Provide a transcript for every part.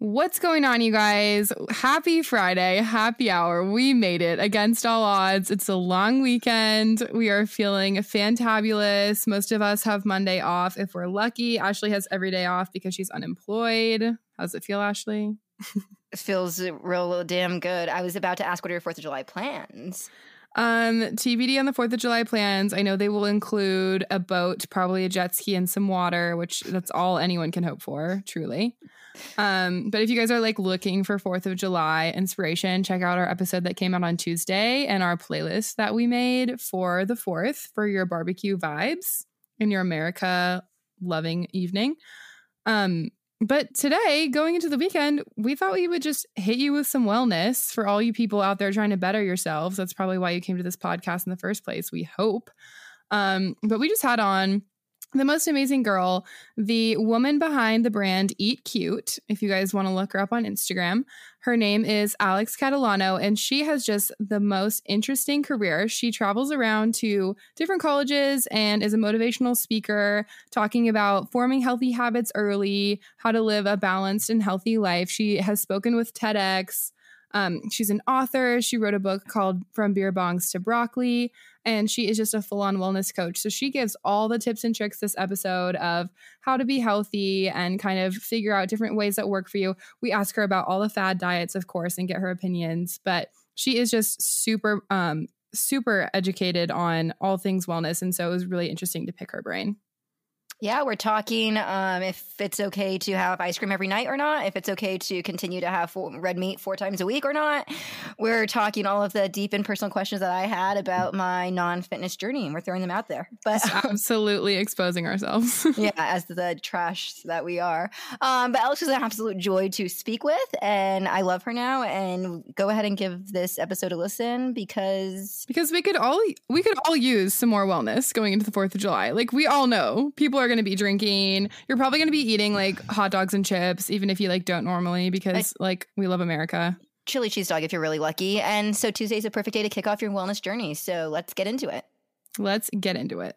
What's going on, you guys? Happy Friday, happy hour. We made it against all odds. It's a long weekend. We are feeling fantabulous. Most of us have Monday off if we're lucky. Ashley has every day off because she's unemployed. How does it feel, Ashley? it feels real damn good. I was about to ask what are your 4th of July plans? Um, TBD on the 4th of July plans. I know they will include a boat, probably a jet ski and some water, which that's all anyone can hope for, truly. Um, but if you guys are like looking for 4th of July inspiration, check out our episode that came out on Tuesday and our playlist that we made for the 4th for your barbecue vibes in your America loving evening. Um, but today, going into the weekend, we thought we would just hit you with some wellness for all you people out there trying to better yourselves. That's probably why you came to this podcast in the first place, we hope. Um, but we just had on the most amazing girl, the woman behind the brand Eat Cute. If you guys want to look her up on Instagram, her name is Alex Catalano, and she has just the most interesting career. She travels around to different colleges and is a motivational speaker, talking about forming healthy habits early, how to live a balanced and healthy life. She has spoken with TEDx. Um, she's an author. She wrote a book called From Beer Bongs to Broccoli, and she is just a full on wellness coach. So she gives all the tips and tricks this episode of how to be healthy and kind of figure out different ways that work for you. We ask her about all the fad diets, of course, and get her opinions, but she is just super, um, super educated on all things wellness. And so it was really interesting to pick her brain. Yeah, we're talking um, if it's okay to have ice cream every night or not, if it's okay to continue to have four, red meat four times a week or not. We're talking all of the deep and personal questions that I had about my non fitness journey, and we're throwing them out there. But absolutely exposing ourselves. yeah, as the trash that we are. Um, but Alex is an absolute joy to speak with, and I love her now. And go ahead and give this episode a listen because because we could all we could all use some more wellness going into the Fourth of July. Like we all know, people are going to be drinking. You're probably going to be eating like hot dogs and chips, even if you like don't normally, because I, like we love America. Chili cheese dog if you're really lucky. And so Tuesday's a perfect day to kick off your wellness journey. So let's get into it. Let's get into it.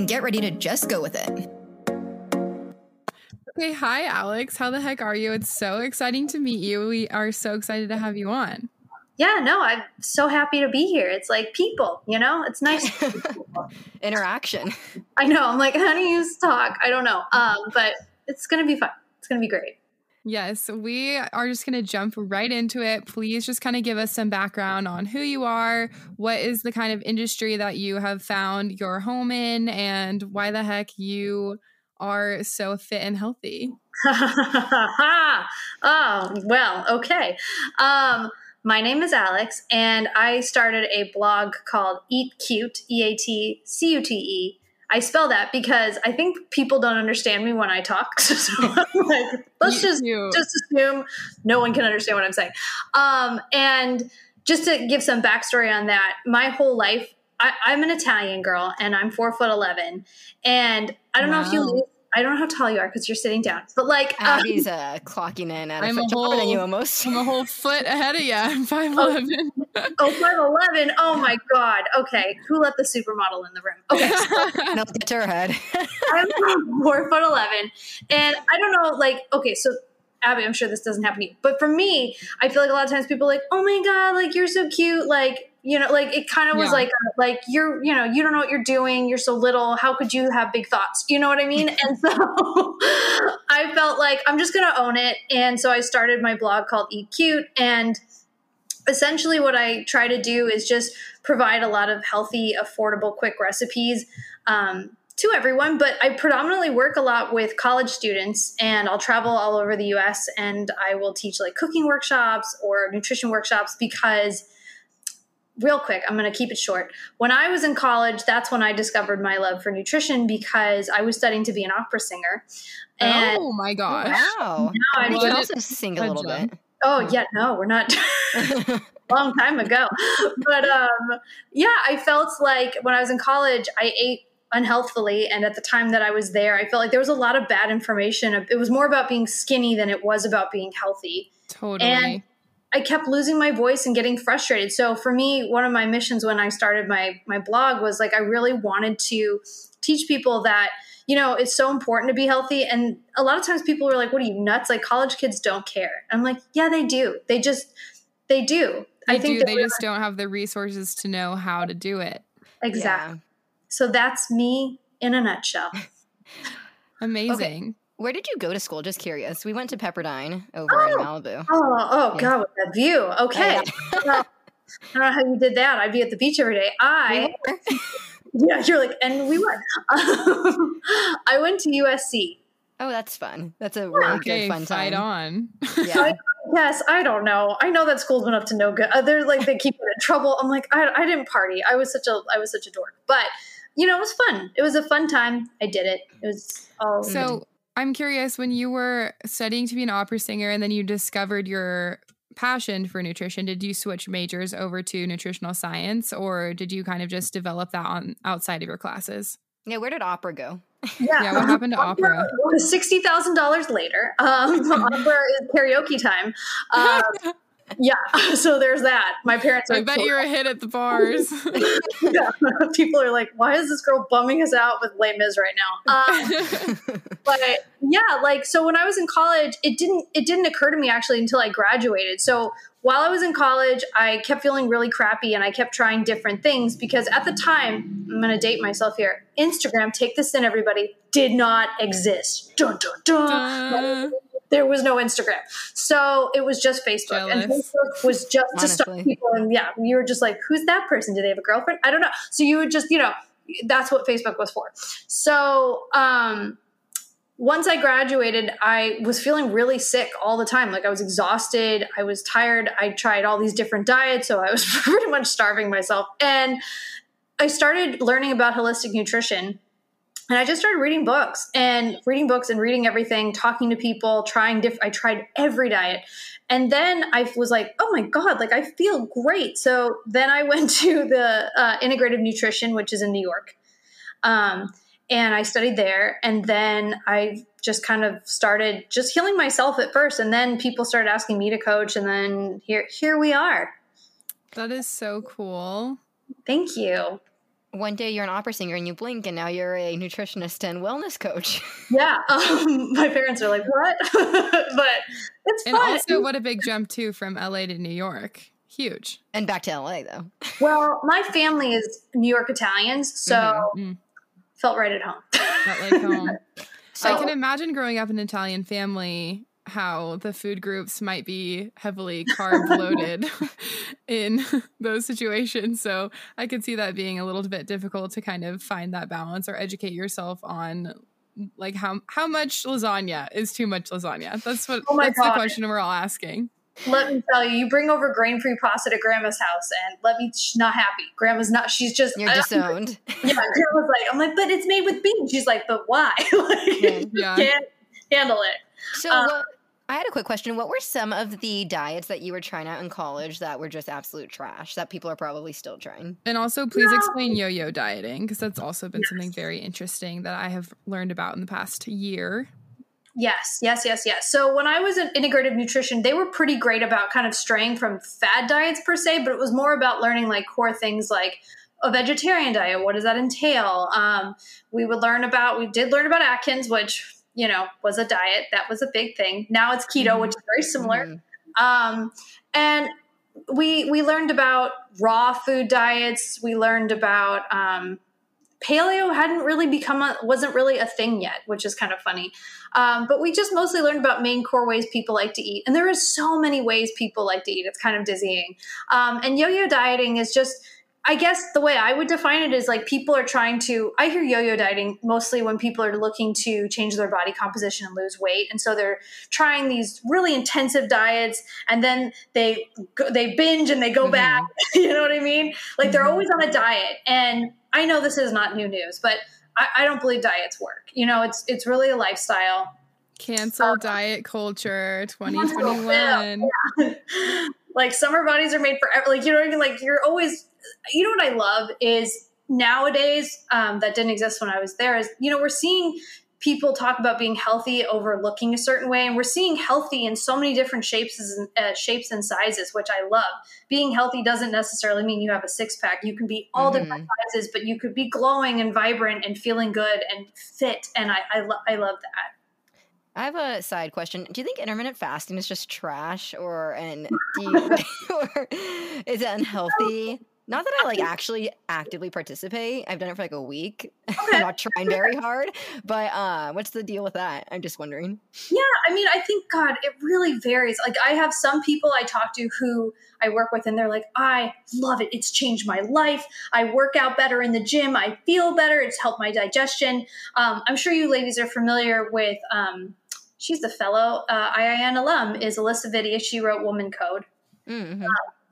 and get ready to just go with it. Okay, hi Alex. How the heck are you? It's so exciting to meet you. We are so excited to have you on. Yeah, no, I'm so happy to be here. It's like people, you know, it's nice interaction. I know. I'm like, how do you talk? I don't know, um, but it's gonna be fun. It's gonna be great. Yes, we are just going to jump right into it. Please just kind of give us some background on who you are, what is the kind of industry that you have found your home in, and why the heck you are so fit and healthy. oh, well, okay. Um, my name is Alex, and I started a blog called Eat Cute, E A T C U T E I spell that because I think people don't understand me when I talk. so like, let's just just assume no one can understand what I'm saying. Um, and just to give some backstory on that, my whole life I, am an Italian girl and I'm four foot eleven, and I don't wow. know if you I don't know how tall you are because you're sitting down, but like Abby's um, uh, clocking in at I'm a foot taller than you almost. I'm a whole foot ahead of you. I'm five eleven. Oh, 5'11. Oh my god. Okay, who let the supermodel in the room? Okay, no, get to her head. I'm four foot eleven, and I don't know. Like, okay, so Abby, I'm sure this doesn't happen to you, but for me, I feel like a lot of times people are like, oh my god, like you're so cute, like you know like it kind of was yeah. like like you're you know you don't know what you're doing you're so little how could you have big thoughts? You know what i mean? And so i felt like i'm just gonna own it. And so i started my blog called eat cute. And essentially what i try to do is just provide a lot of healthy affordable quick recipes um, to everyone. But i predominantly work a lot with college students and i'll travel all over the us and i will teach like cooking workshops or nutrition workshops because real quick, I'm going to keep it short. When I was in college, that's when I discovered my love for nutrition because I was studying to be an opera singer. And oh my gosh. Wow. now I You What can a- also sing a a little bit. Oh yeah, no, we're not. long time ago, but um, yeah, I felt like when I was in college, I ate unhealthfully, and at the time that I was there, I felt like there was a lot of bad information. It was more about being skinny than it was about being healthy. Totally. And I kept losing my voice and getting frustrated. So for me, one of my missions when I started my my blog was like I really wanted to teach people that you know it's so important to be healthy. And a lot of times people were like, "What are you nuts? Like college kids don't care." I'm like, "Yeah, they do. They just they do." they I think do. They just don't have the resources to know how to do it. exactly. Yeah. So that's me in a nutshell. Amazing. Where did you go to school? Just curious. We went to Pepperdine over in Oh. Malibu. Oh, oh Yeah. God, with that view. Okay. Well, I don't know how you did that. I'd be at the beach every day. I We. Yeah, you're like, and we were. I went to USC. Oh, that's fun. That's a really Okay, good fun fight time. on. Yeah. Yes, I don't know. I know that school's been up to no good. Uh, They're like they keep getting in trouble. I'm like, I, I didn't party. I was such a I was such a dork. But you know, it was fun. It was a fun time. I did it. It was all So I'm curious when you were studying to be an opera singer and then you discovered your passion for nutrition, did you switch majors over to nutritional science or did you kind of just develop that on outside of your classes? Yeah, where did opera go? yeah. Yeah, what happened to opera? Sixty thousand dollars later, um, opera is karaoke time. Um, yeah, so there's that. My parents are. I bet you're a hit at the bars. Yeah. People are like, "Why is this girl bumming us out with Les Mis right now?" Um, but yeah like so when i was in college it didn't it didn't occur to me actually until i graduated so while i was in college i kept feeling really crappy and i kept trying different things because at the time i'm going to date myself here instagram take this in everybody did not exist dun, dun, dun. Uh, there was no instagram so it was just facebook and facebook was just to stop Honestly. people and yeah you were just like who's that person do they have a girlfriend i don't know so you would just you know that's what facebook was for so um once I graduated, I was feeling really sick all the time. Like I was exhausted, I was tired. I tried all these different diets, so I was pretty much starving myself. And I started learning about holistic nutrition. And I just started reading books and reading books and reading everything, talking to people, trying different. I tried every diet. And then I was like, oh my God, like I feel great. So then I went to the uh, integrative nutrition, which is in New York. Um, and I studied there. And then I just kind of started just healing myself at first. And then people started asking me to coach. And then here, here we are. that is so cool. Thank you. One day you're an opera singer and you blink and now you're a nutritionist and wellness coach. Yeah. Um, my parents are like, what? but it's And fun. also what a big jump too from LA to New York. Huge. and back to LA though. well, my family is New York Italians. So Mhm. felt right at home. Not like home. So I can imagine growing up in an Italian family how the food groups might be heavily carb loaded in those situations. So I could see that being a little bit difficult to kind of find that balance or educate yourself on like how how much lasagna is too much lasagna. That's what Oh my that's God. the question we're all asking. let me tell you, you bring over grain free pasta to grandma's house, and let me, she's not happy. Grandma's not, she's just, you're I- disowned. yeah, grandma's like, I'm like, but it's made with beans. She's like, but why? like, Yeah. Yeah. can't handle it. So Uh, what, I had a quick question. What were some of the diets that you were trying out in college that were just absolute trash that people are probably still trying? And also please No. explain yo-yo dieting because that's also been something very interesting that I have learned about in the past year. Yes, yes, yes, yes. So when I was in integrative nutrition, they were pretty great about kind of straying from fad diets per se, but it was more about learning like core things like a vegetarian diet. What does that entail? Um, we would learn about, we did learn about Atkins, which, you know, was a diet. That was a big thing. Now it's keto, which is very similar. Mhm. Um, and we we learned about raw food diets. We learned about um, paleo hadn't really become a, wasn't really a thing yet, which is kind of funny. Um, but we just mostly learned about main core ways people like to eat, and there are so many ways people like to eat. It's kind of dizzying. Um, and yo-yo dieting is just I guess the way I would define it is like people are trying to. I hear yo-yo dieting mostly when people are looking to change their body composition and lose weight, and so they're trying these really intensive diets, and then they they binge and they go Mhm. back. you know what I mean? Like they're Mhm. always on a diet, and I know this is not new news, but I, I don't believe diets work. You know, it's it's really a lifestyle. Cancel diet culture 2021. like summer bodies are made for ev- like you know what I mean? Like you're always you know what I love is nowadays um, that didn't exist when I was there is you know we're seeing people talk about being healthy over looking a certain way and we're seeing healthy in so many different shapes and uh, shapes and sizes which I love. Being healthy doesn't necessarily mean you have a six pack. You can be all different sizes, but you could be glowing and vibrant and feeling good and fit and I I, lo- I love that. I have a side question. Do you think intermittent fasting is just trash, or and do you, or is it unhealthy? Not that I like actually actively participate. I've done it for like a week. I'm not trying very hard, but uh, what's the deal with that? I'm just wondering. Yeah, I mean, I think God, it really varies. Like I have some people I talk to who I work with and they're like, "I love it. It's changed my life. I work out better in the gym. I feel better. It's helped my digestion." Um, I'm sure you ladies are familiar with um, she's the fellow uh, IIN alum is Alisa Vitti. She wrote Woman Code Mm-hmm.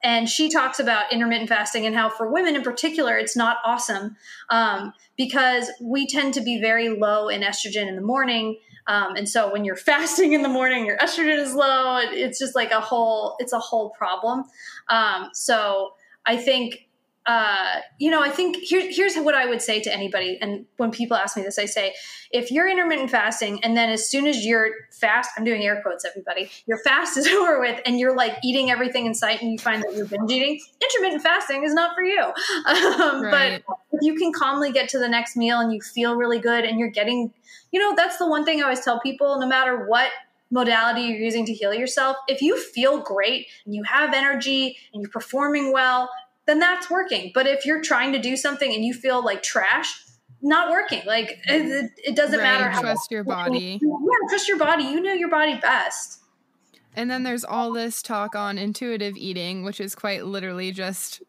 And she talks about intermittent fasting and how for women in particular it's not awesome um, because we tend to be very low in estrogen in the morning. Um, and so when you're fasting in the morning your estrogen is low. It's just like a whole it's a whole problem. Um, so i think uh, you know i think here, here's what i would say to anybody and when people ask me this i say if you're intermittent fasting and then as soon as you're fast i'm doing air quotes everybody your fast is over with and you're like eating everything in sight and you find that you're binge eating intermittent fasting is not for you um, Right. but if you can calmly get to the next meal and you feel really good and you're getting you know that's the one thing i always tell people no matter what modality you're using to heal yourself if you feel great and you have energy and you're performing well then that's working. But if you're trying to do something and you feel like trash not working. Like it, it- doesn't Right, matter how trust your body. yeah trust your body. You know your body best. And then there's all this talk on intuitive eating, which is quite literally just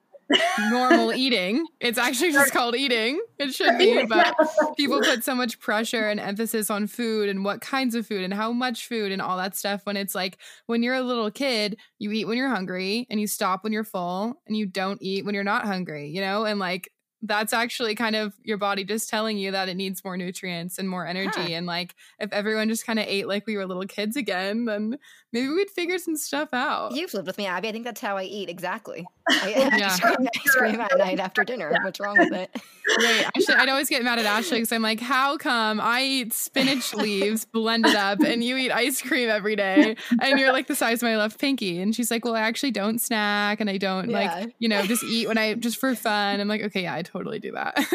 normal eating. It's actually just called eating. It should be, but people put so much pressure and emphasis on food and what kinds of food and how much food and all that stuff when it's like when you're a little kid, you eat when you're hungry and you stop when you're full and you don't eat when you're not hungry, you know? And like that's actually kind of your body just telling you that it needs more nutrients and more energy. Huh. And like if everyone just kind of ate like we were little kids again, then maybe we'd figure some stuff out. You've lived with me, Abby. I think that's how I eat exactly. I, I Yeah. cream ice cream at night after dinner. What's wrong with it? Right. Actually, I'd always get mad at Ashley because I'm like, how come I eat spinach leaves blended up and you eat ice cream every day and you're like the size of my left pinky? And she's like, well, I actually don't snack and I don't Yeah. like, you know, just eat when I just for fun. I'm like, okay, yeah, I totally do that.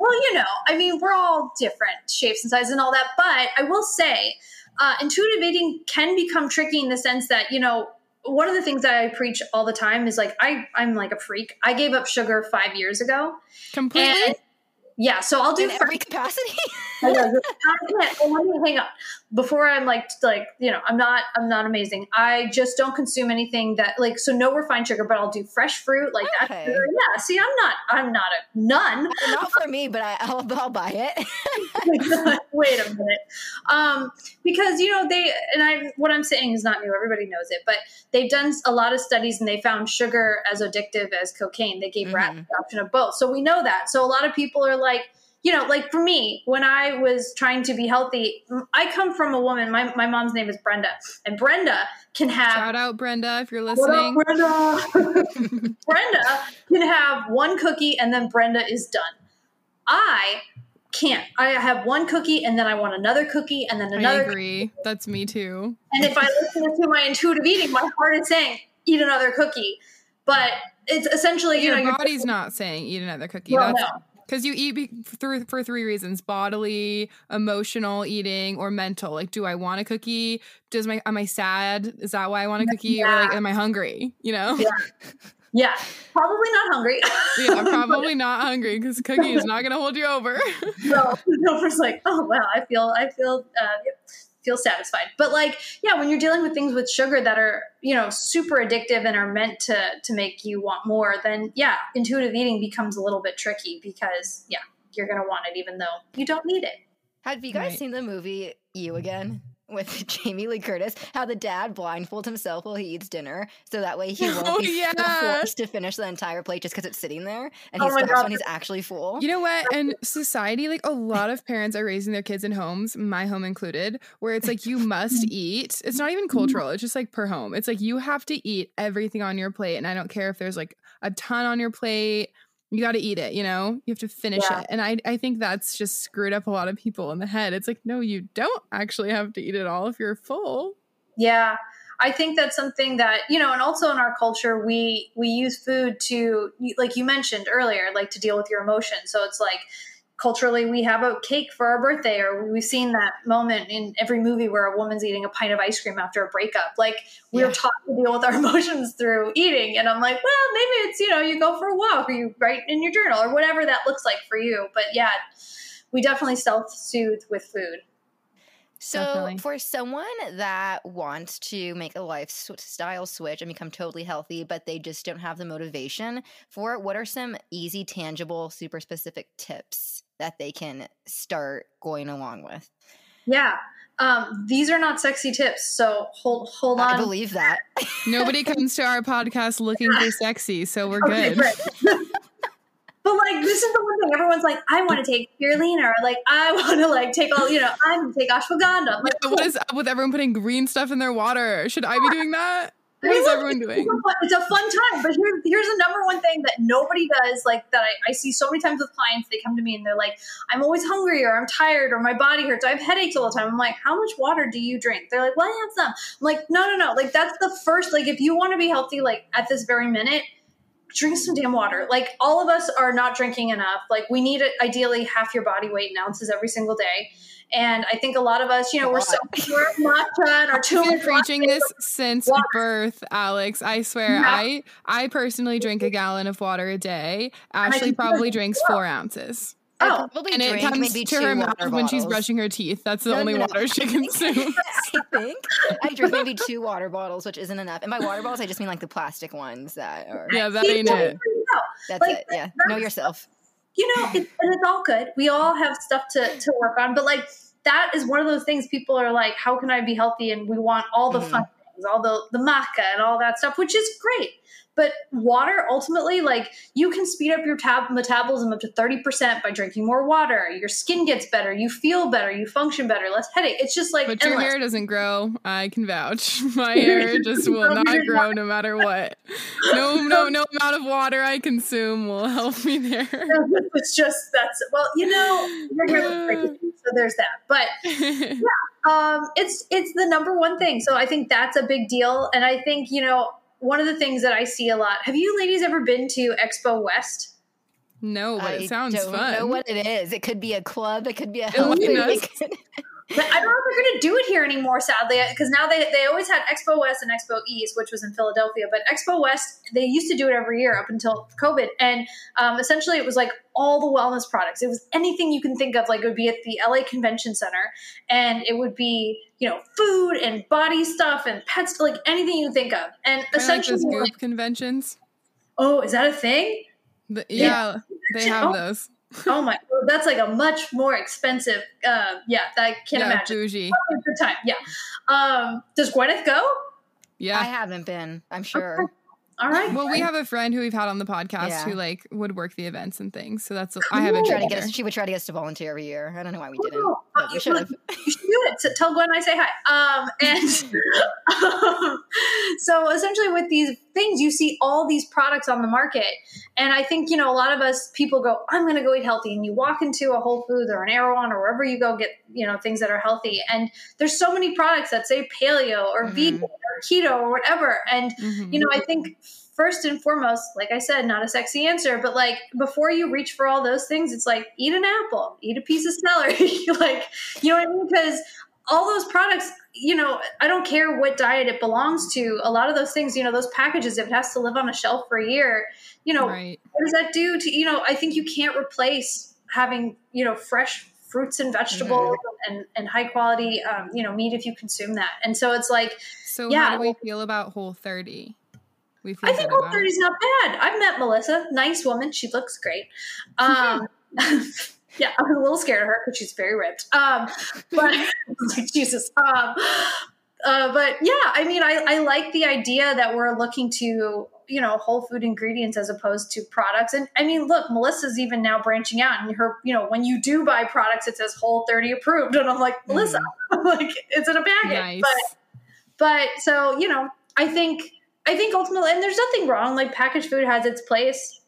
well, you know, I mean, we're all different shapes and sizes and all that. But I will say, uh, intuitive eating can become tricky in the sense that, you know, one of the things that I preach all the time is like, I, I'm like a freak. I gave up sugar five years ago. Completely. And yeah, so I'll do In every capacity? I know, I can't. Well, let me hang on. Before I'm like, like you know, I'm not, I'm not amazing. I just don't consume anything that like, so no refined sugar, but I'll do fresh fruit like that. Yeah. See, I'm not, I'm not a nun. Not for me, but I, I'll, I'll buy it. Wait a minute. Um, because you know they and I what I'm saying is not new. Everybody knows it, but they've done a lot of studies and they found sugar as addictive as cocaine. They gave rats the option of both, so we know that. So a lot of people are like. You know, like for me, when I was trying to be healthy, I come from a woman. My, my mom's name is Brenda, and Brenda can have Shout out Brenda if you're listening. up, Brenda? Brenda can have one cookie and then Brenda is done. I can't. I have one cookie and then I want another cookie and then I another. agree. That's me too. And if I listen to my intuitive eating, my heart is saying eat another cookie. But it's essentially, you Your know, you're- body's not saying eat another cookie. Well, That's no. Because you eat be- through for three reasons: bodily, emotional eating, or mental. Like, do I want a cookie? Does my am I sad? Is that why I want a cookie? Or like, am I hungry? You know? Yeah. Yeah, probably not hungry. Yeah, I'm probably not hungry because cookie is not going to hold you over. so Nova's like, oh wow, I feel, I feel uh, feel satisfied. But like, yeah, when you're dealing with things with sugar that are, you know, super addictive and are meant to to make you want more, then yeah, intuitive eating becomes a little bit tricky because yeah, you're gonna want it even though you don't need it. Have you guys Right. seen the movie You Again with Jamie Lee Curtis? How the dad blindfolds himself while he eats dinner, so that way he oh, won't Oh, be yeah. forced to finish the entire plate just because it's sitting there, and Oh he my God. when he's actually full. You know what? And society, like a lot of parents are raising their kids in homes, my home included, where it's like you must eat. It's not even mm-hmm. cultural, it's just like per home. It's like you have to eat everything on your plate. And I don't care if there's like a ton on your plate, you got to eat it, you know? You have to finish Yeah. it. And I, I think that's just screwed up a lot of people in the head. It's like, no, you don't actually have to eat it all if you're full. Yeah. I think that's something that, you know, and also in our culture, we we use food to like you mentioned earlier, like to deal with your emotions. So it's like culturally we have a cake for our birthday or we've seen that moment in every movie where a woman's eating a pint of ice cream after a breakup like we're Yeah. taught to deal with our emotions through eating and i'm like well maybe it's you know you go for a walk or you write in your journal or whatever that looks like for you but yeah we definitely self-soothe with food So, Definitely. for someone that wants to make a lifestyle switch and become totally healthy, but they just don't have the motivation for it, what are some easy, tangible, super specific tips that they can start going along with? yeah um, these are not sexy tips so hold hold on I believe that. Nobody comes to our podcast looking for sexy, so we're Okay, good. but like this is the one thing everyone's like, I want to take spirulina, or like I want to like take all, you know, I'm gonna take ashwagandha. Like, Yeah, what is up with everyone putting green stuff in their water? Should I be doing that? What mean, everyone it's doing? a fun- It's a fun time, but here's here's the number one thing that nobody does. Like that, I, I see so many times with clients. They come to me and they're like, "I'm always hungry, or I'm tired, or my body hurts. I have headaches all the time." I'm like, "How much water do you drink?" They're like, "Well, I have some." I'm like, "No, no, no. Like that's the first. Like if you want to be healthy, like at this very minute." Drink some damn water. Like all of us are not drinking enough. Like we need ideally half your body weight in ounces every single day. And I think a lot of us, you know, we're lot. so we're matcha and our I've been preaching latte. this since Water. birth, Alex. I swear. Yeah. I I personally drink a gallon of water a day. Ashley probably it. drinks four ounces. Oh, And it comes maybe to her water mouth when she's brushing her teeth. That's the No, only no, no. water she I think- consumes. I think I drink maybe two water bottles, which isn't enough. And by water bottles, I just mean like the plastic ones that are. yeah, that ain't it. you. That's like, it. Yeah. Know yourself. You know, it, and it's all good. We all have stuff to, to work on, but like that is one of those things people are like, how can I be healthy? And we want all the Mhm. fun things, all the, the maca and all that stuff, which is great. But water, ultimately, like you can speed up your tab- metabolism up to 30% by drinking more water. Your skin gets better. You feel better. You function better. Less headache. It's just like But your endless. hair doesn't grow. I can vouch. My hair just will not grow no matter what. No, no, no amount of water I consume will help me there. it's just that's well, you know, your hair looks great, so there's that. But um, it's it's the number one thing. So I think that's a big deal. And I think you know one of the things that I see a lot. Have you ladies ever been to Expo West? no, but I it sounds don't fun. know what it is. It could be a club. It could be a It health food. does. It could- But I don't know if they're going to do it here anymore, sadly, because now they, they always had Expo West and Expo East, which was in Philadelphia. But Expo West, they used to do it every year up until COVID. And um, essentially, it was like all the wellness products. It was anything you can think of. Like it would be at the LA Convention Center, and it would be, you know, food and body stuff and pets, like anything you think of. And Kinda like essentially, those like, goop conventions. oh, is that a thing? The- Yeah. yeah, they have Oh. those. Oh my, that's like a much more expensive. Uh, yeah, I can't yeah, imagine. bougie. Good time. Yeah. Um, does Gwyneth go? Yeah. I haven't been. I'm sure. All right. Well, we have a friend who we've had on the podcast Yeah. who like would work the events and things. So that's I haven't Cool. Try to get us, she would try to get us to volunteer every year. I don't know why we didn't, Oh, but we you should have. You should do it. So tell Gwen I say hi. Um, and um, so essentially, with these things, you see all these products on the market, and I think you know a lot of us people go, "I'm going to go eat healthy," and you walk into a Whole Foods or an Erewhon or wherever you go get you know things that are healthy, and there's so many products that say paleo or Mhm. vegan or keto or whatever, and Mhm. you know, I think first and foremost, like I said, not a sexy answer, but like before you reach for all those things, it's like eat an apple, eat a piece of celery, like you know what I mean? Because all those products, you know, I don't care what diet it belongs to. A lot of those things, you know, those packages, if it has to live on a shelf for a year, you know, right. what does that do to you know? I think you can't replace having you know fresh fruits and vegetables and, and high quality, um, you know, meat if you consume that. And so it's like, So Yeah, how do we feel about Whole 30? We feel I think Whole 30 is not bad. I've met Melissa, nice woman. She looks great. Um, yeah, I was a little scared of her because she's very ripped. Um, but Jesus. Um, uh, but yeah, I mean, I, I like the idea that we're looking to, you know, whole food ingredients as opposed to products. And I mean, look, Melissa's even now branching out and her, you know, when you do buy products, it says whole 30 approved. And I'm like, Melissa, like, it's in a package. Nice. But but so you know i think i think ultimately and there's nothing wrong like packaged food has its place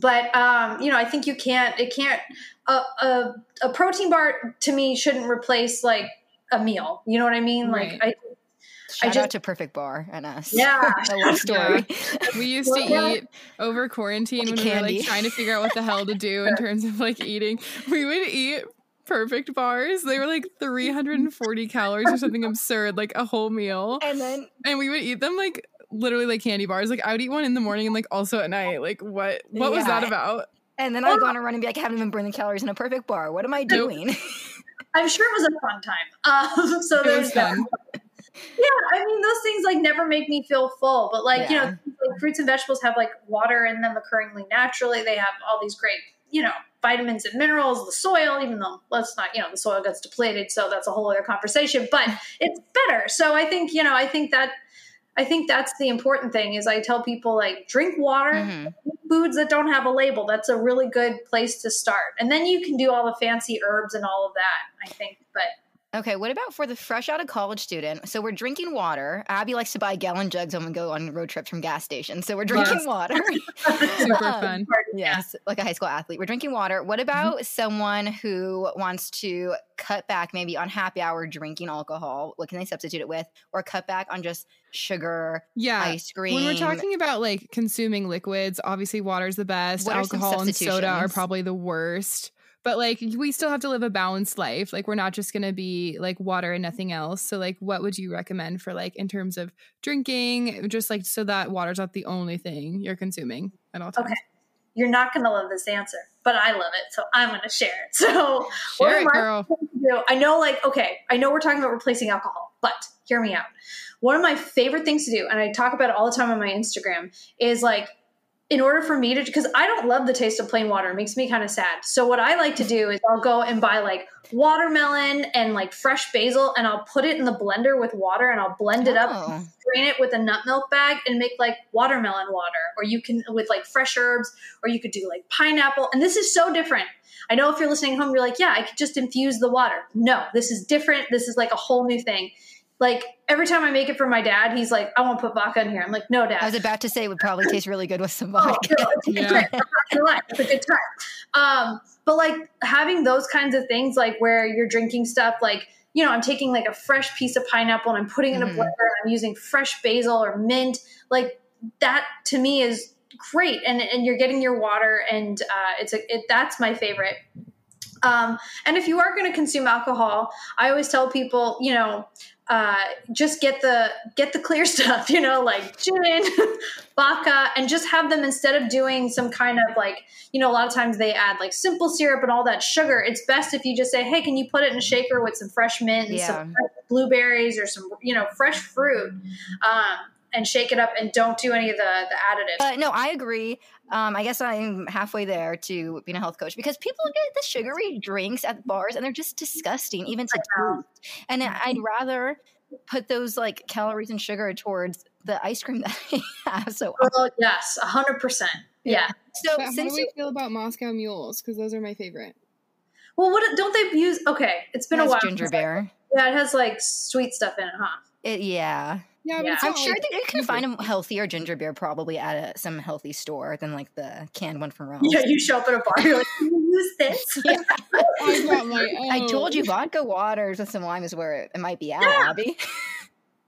but um you know i think you can't it can't a, a, a protein bar to me shouldn't replace like a meal you know what i mean Right. like i Shout just- out to Perfect Bar and us. Yeah. I love story. We used to Well, yeah. eat over quarantine Like when we were like trying to figure out what the hell to do in terms of like eating. We would eat perfect bars. They were like 340 calories or something absurd, like a whole meal. And then And we would eat them like literally like candy bars. Like I would eat one in the morning and like also at night. Like what what was that about? and then I'd go on a run and be like, I haven't even burned the calories in a perfect bar. What am I Nope. doing? i'm sure it was a fun time um so It there's was that yeah i mean those things like never make me feel full but like you know like fruits and vegetables have like water in them occurringly naturally they have all these great you know vitamins and minerals the soil even though let's not you know the soil gets depleted so that's a whole other conversation but it's better so i think you know i think that i think that's the important thing is i tell people like drink water Mhm. foods that don't have a label that's a really good place to start and then you can do all the fancy herbs and all of that i think but Okay, what about for the fresh out of college student? So we're drinking water. Abby likes to buy gallon jugs when we go on road trips from gas stations. So we're drinking Yes. water. Super Um, fun. Yes, like a high school athlete. We're drinking water. What about someone who wants to cut back maybe on happy hour drinking alcohol? What can they substitute it with? Or cut back on just sugar, Yeah. ice cream? When we're talking about like consuming liquids, obviously water's the best. What Alcohol and soda are probably the worst. But like we still have to live a balanced life. Like we're not just going to be like water and nothing else. So like what would you recommend for like in terms of drinking just like so that water's not the only thing you're consuming at all times. Okay. you're not going to love this answer, but I love it, so I'm going to share it. So, what Share it, girl. going to do? I know, like, okay, I know we're talking about replacing alcohol, but hear me out. One of my favorite things to do, and I talk about it all the time on my Instagram, is like, in order for me to, because I don't love the taste of plain water, it makes me kind of sad. So, what I like to do is I'll go and buy like watermelon and like fresh basil, and I'll put it in the blender with water and I'll blend it up Oh. strain it with a nut milk bag and make like watermelon water. Or you can with like fresh herbs or you could do like pineapple. And this is so different. I know if you're listening home you're like yeah i could just infuse the water. No this is different. This is like a whole new thing like every time i make it for my dad he's like i won't put vodka in here i'm like no dad I was about to say it would probably taste really good with some Oh, vodka. no, it's Yeah. time. I'm not gonna lie, it's a good time. Um, but like having those kinds of things, like where you're drinking stuff, like you know, I'm taking like a fresh piece of pineapple and I'm putting it in a Mhm. blender and I'm using fresh basil or mint. Like that to me is great, and and you're getting your water, and uh, it's a it, that's my favorite. Um, and if you are going to consume alcohol, I always tell people, you know, uh, just get the get the clear stuff, you know, like gin, vodka, and just have them instead of doing some kind of like, you know, a lot of times they add like simple syrup and all that sugar. It's best if you just say, hey, can you put it in a shaker with some fresh mint and Yeah. some blueberries or some, you know, fresh fruit, um, and shake it up and don't do any of the the additives. But no, I agree. Um, I guess I'm halfway there to being a health coach because people get the sugary drinks at bars and they're just disgusting, even to taste. And I'd rather put those like calories and sugar towards the ice cream that I have. So, Well, yes, a hundred percent. Yeah. so But how since do we you feel about Moscow mules? Because those are my favorite. Well, what don't they use? Okay, it's been a has while. ginger since I- beer, Yeah, it has like sweet stuff in it, huh? It, yeah, Yeah, Yeah. I'm sure like that you can find a healthier ginger beer probably at a, some healthy store than like the canned one from Rome. Yeah, you show up at a bar, you're like, "Can you use this? Yeah. I got my I told you oh. vodka waters with some lime is where it, it might be at, Abby.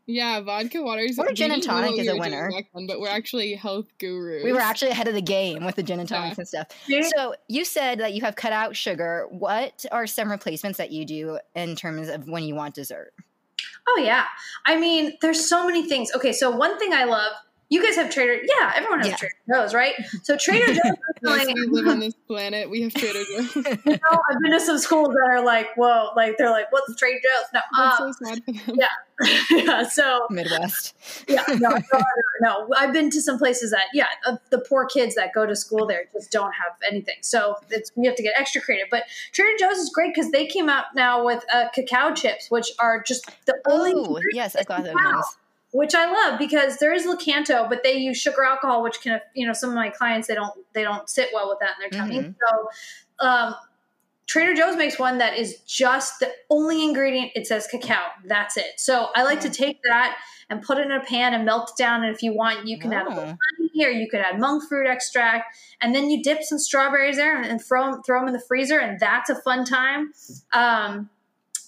Yeah, vodka waters. Or we gin and tonic what is we a were doing winner. back then, but we're actually health gurus. We were actually ahead of the game with the gin and tonics Yeah. and stuff. See? So you said that you have cut out sugar. What are some replacements that you do in terms of when you want dessert? Oh yeah. I mean, there's so many things. Okay, so one thing I love, you guys have Trader. Yeah, everyone has Yeah. Trader Joe's, right? So Trader Joe's. Yes, personally, we live on this planet. We have Trader Joe's. you know, I've been to some schools that are like, whoa, like they're like, what's Trader Joe's? No, That's um, so sad yeah. yeah. So Midwest. yeah, no, no, no, I've been to some places that, yeah, uh, the poor kids that go to school there just don't have anything. So it's we have to get extra creative. But Trader Joe's is great because they came out now with uh, cacao chips, which are just the only Oh, yes, I got those. Which I love because there is Lakanto, but they use sugar alcohol, which can, you know, some of my clients they don't they don't sit well with that in their tummy. Mhm. So, um, Trader Joe's makes one that is just the only ingredient. It says cacao. That's it. So I like to take that and put it in a pan and melt it down. And if you want, you can add a little Oh. honey or you could add monk fruit extract, and then you dip some strawberries there and, and throw them throw them in the freezer, and that's a fun time. Um,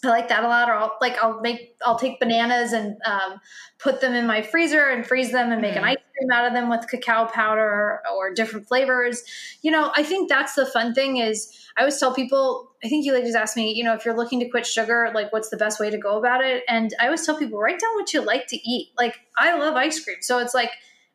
I like that a lot. Or I'll like I'll make I'll take bananas and um, put them in my freezer and freeze them and make an Mm. ice cream out of them with cacao powder or different flavors. You know, I think that's the fun thing is I always tell people, I think you ladies ask me, you know, if you're looking to quit sugar, like what's the best way to go about it? And I always tell people, write down what you like to eat. Like I love ice cream. So it's like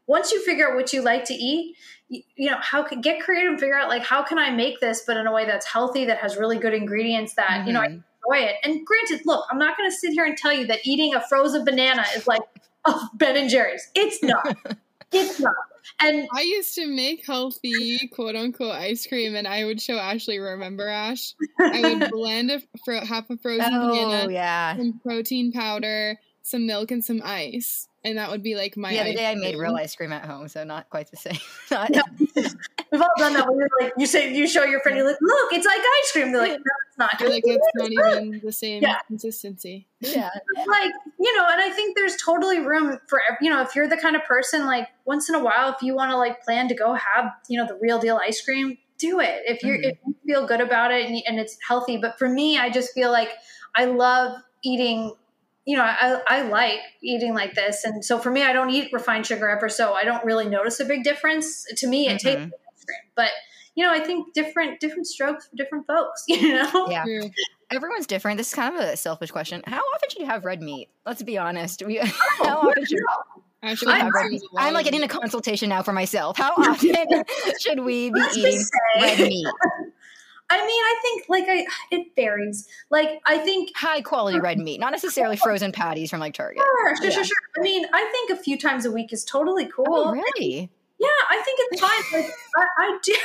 once you figure out what you like to eat, you, you know, how can get creative and figure out like how can I make this but in a way that's healthy, that has really good ingredients that, you know, I Mhm. Enjoy it. And granted, look, I'm not going to sit here and tell you that eating a frozen banana is like oh, Ben and Jerry's. It's not. it's not. And I used to make healthy quote unquote ice cream and I would show Ashley, remember Ash? I would blend a fro- half a frozen Oh, banana, yeah. some protein powder, some milk, and some ice. And that would be like my The other ice day I made real ice cream at home, so not quite the same. Not- we've all done that when you're like, you say, you show your friend, you're like, look, it's like ice cream. They're like, no, it's not. You're like it's not even the same Yeah. consistency. yeah. like you know and i think there's totally room for you know if you're the kind of person like once in a while if you want to like plan to go have you know the real deal ice cream do it if you're Mhm. if you feel good about it and, and it's healthy but for me i just feel like i love eating you know I, I like eating like this and so for me i don't eat refined sugar ever so i don't really notice a big difference to me it tastes Mhm. like ice cream but you know i think different different strokes for different folks you know Yeah. True. Everyone's different. This is kind of a selfish question. How often should you have red meat? Let's be honest. We, how often should Actually, I'm- that seems I'm like of- getting a consultation now for myself. How often should we be eating red meat? I mean, I think like I it varies. Like I think High quality red meat, not necessarily frozen patties from like Target. sure, sure, Yeah. sure, sure. I mean, I think a few times a week is totally cool. Oh, really? Yeah, I think it's fine. Like I, I do.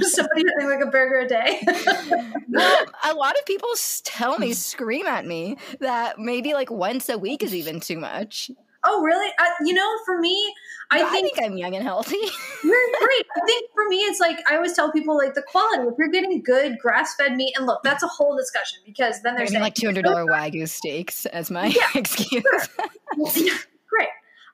Somebody having like a burger a day. Well, a lot of people tell me, scream at me that maybe like once a week is even too much. Oh, really? I, you know, for me, I I think think I'm young and healthy. you're great. I think for me, it's like I always tell people like the quality. If you're getting good grass fed meat, and look, that's a whole discussion because then I there's mean, like two hundred dollar wagyu steaks as my excuse. Great.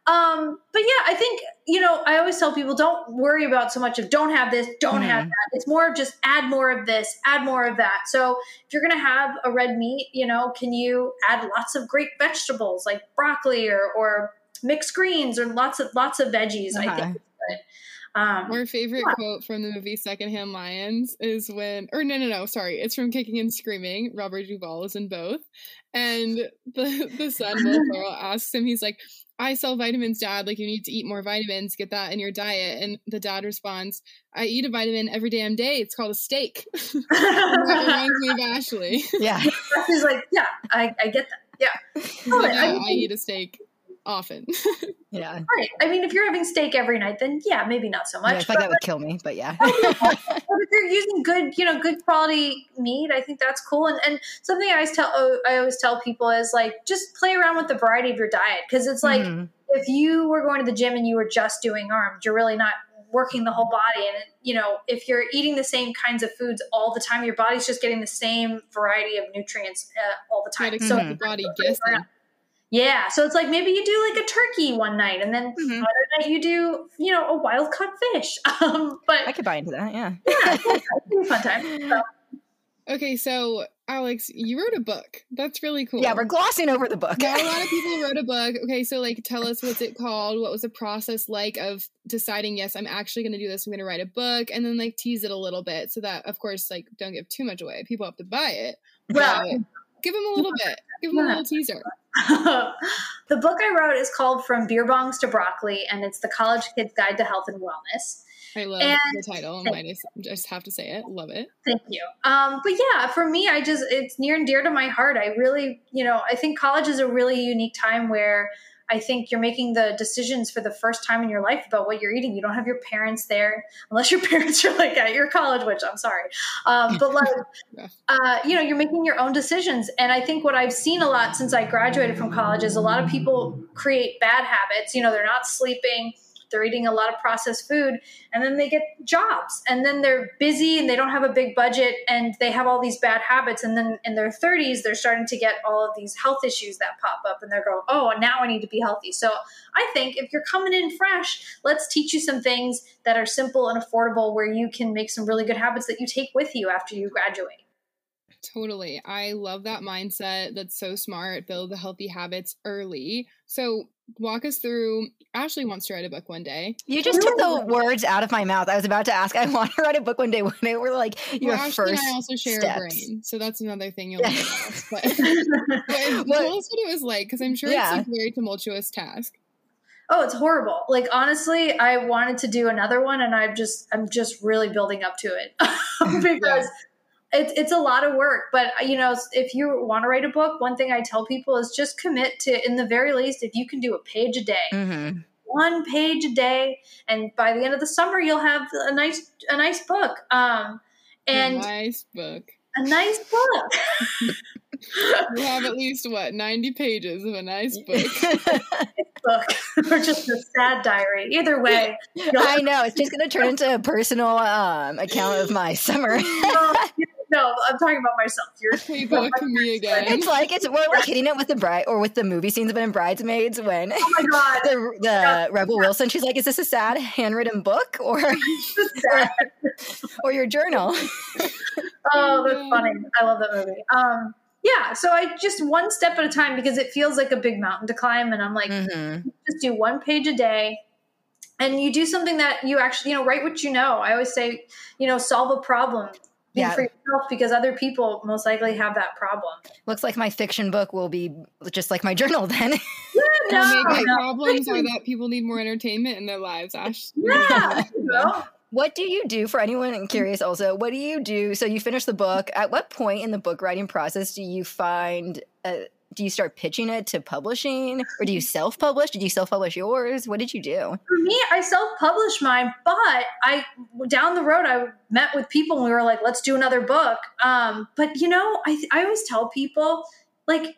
Um, but yeah, I think, you know, I always tell people don't worry about so much of don't have this, don't have Mhm. that. It's more of just add more of this, add more of that. So if you're going to have a red meat, you know, can you add lots of great vegetables like broccoli or, or mixed greens or lots of, lots of veggies? I Uh-huh. think. Um, My favorite Yeah. quote from the movie Secondhand Lions is when, or no, no, no, sorry, it's from Kicking and Screaming. Robert Duvall is in both, and the the son Will Ferrell asks him, he's like, "I sell vitamins, Dad. Like you need to eat more vitamins. Get that in your diet." And the dad responds, "I eat a vitamin every damn day. It's called a steak." That reminds me of Ashley. yeah. He's like, yeah, I, I get that. Yeah. He's like, I mean- I eat a steak often. Yeah. Right. I mean, if you're having steak every night, then yeah, maybe not so yeah. I much. feel like but- that would kill me, but yeah. But if you're using good, you know, good quality meat, I think that's cool. And and something I always tell oh, I always tell people is like just play around with the variety of your diet because it's like Mhm. if you were going to the gym and you were just doing arms, you're really not working the whole body. And you know, if you're eating the same kinds of foods all the time, your body's just getting the same variety of nutrients uh, all the time. to So keep the body guessing. Yeah, so it's like maybe you do like a turkey one night, and then Mhm. another night you do you know a wild caught fish. Um, but I could buy into that. Yeah. yeah, it's a fun time. So. Okay, so Alex, you wrote a book. That's really cool. Yeah, we're glossing over the book. Not a lot of people wrote a book. Okay, so like tell us what's it called? What was the process like of deciding, yes, I'm actually gonna do this, I'm gonna write a book, and then like tease it a little bit so that of course like don't give too much away. People have to buy it. Well, give them a little bit. Give them a little teaser. the book I wrote is called From Beer Bongs to Broccoli, and it's the College Kid's Guide to Health and Wellness. I love And- the title. I just, just have to say it. Love it. Thank you. Um, but yeah, for me, I just it's near and dear to my heart. I really, you know, I think college is a really unique time where I think you're making the decisions for the first time in your life about what you're eating. You don't have your parents there, unless your parents are like at your college, which I'm sorry. Um, but like, uh, you know, you're making your own decisions. And I think what I've seen a lot since I graduated from college is a lot of people create bad habits. You know, they're not sleeping, they're eating a lot of processed food, and then they get jobs, and then they're busy and they don't have a big budget, and they have all these bad habits. And then in their 30s, they're starting to get all of these health issues that pop up, and they're going, oh, now I need to be healthy. So I think if you're coming in fresh, let's teach you some things that are simple and affordable where you can make some really good habits that you take with you after you graduate. Totally. I love that mindset. That's so smart. Build the healthy habits early. So, walk us through. Ashley wants to write a book one day. You just took the words out of my mouth. I was about to ask. I want to write a book one day when they were like your well, Ashley first and I also share steps. a brain, so that's another thing you'll need. But, but What- tell us what it was like, because I'm sure Yeah. it's a very tumultuous task. Oh, it's horrible. Like honestly, I wanted to do another one and I'm just I'm just really building up to it. because it's it's a lot of work, but you know, if you want to write a book, one thing I tell people is just commit to in the very least if you can do a page a day. Mm-hmm. One page a day and by the end of the summer you'll have a nice a nice book. Um and nice book. a nice book. You have at least what 90 pages of a nice book. book or just a sad diary. Either way, I know it's just going to turn into a personal um, account of my summer. no, no, I'm talking about myself. You're Playbook me again. it's like it's we're like hitting it with the bride or with the movie scenes of it in Bridesmaids when Oh my god. the the Rebel Wilson she's like, is this a sad handwritten book or Sad. or your journal? Oh, that's funny. I love that movie. Um, yeah, so I just one step at a time because it feels like a big mountain to climb, and I'm like, hmm just do one page a day, and you do something that you actually, you know, write what you know. I always say, you know, solve a problem. Yeah. for yourself because other people most likely have that problem. Looks like my fiction book will be just like my journal then. Yeah, no, maybe no. problems are that people need more entertainment in their lives, Ash. Yeah. What do you do for anyone curious also? What do you do? So you finish the book. At what point in the book writing process do you find uh, do you start pitching it to publishing or do you self-publish? Did you self-publish yours? What did you do? for me, I self-published mine, but I down the road I met with people and we were like, let's do another book. Um, but you know, I I always tell people like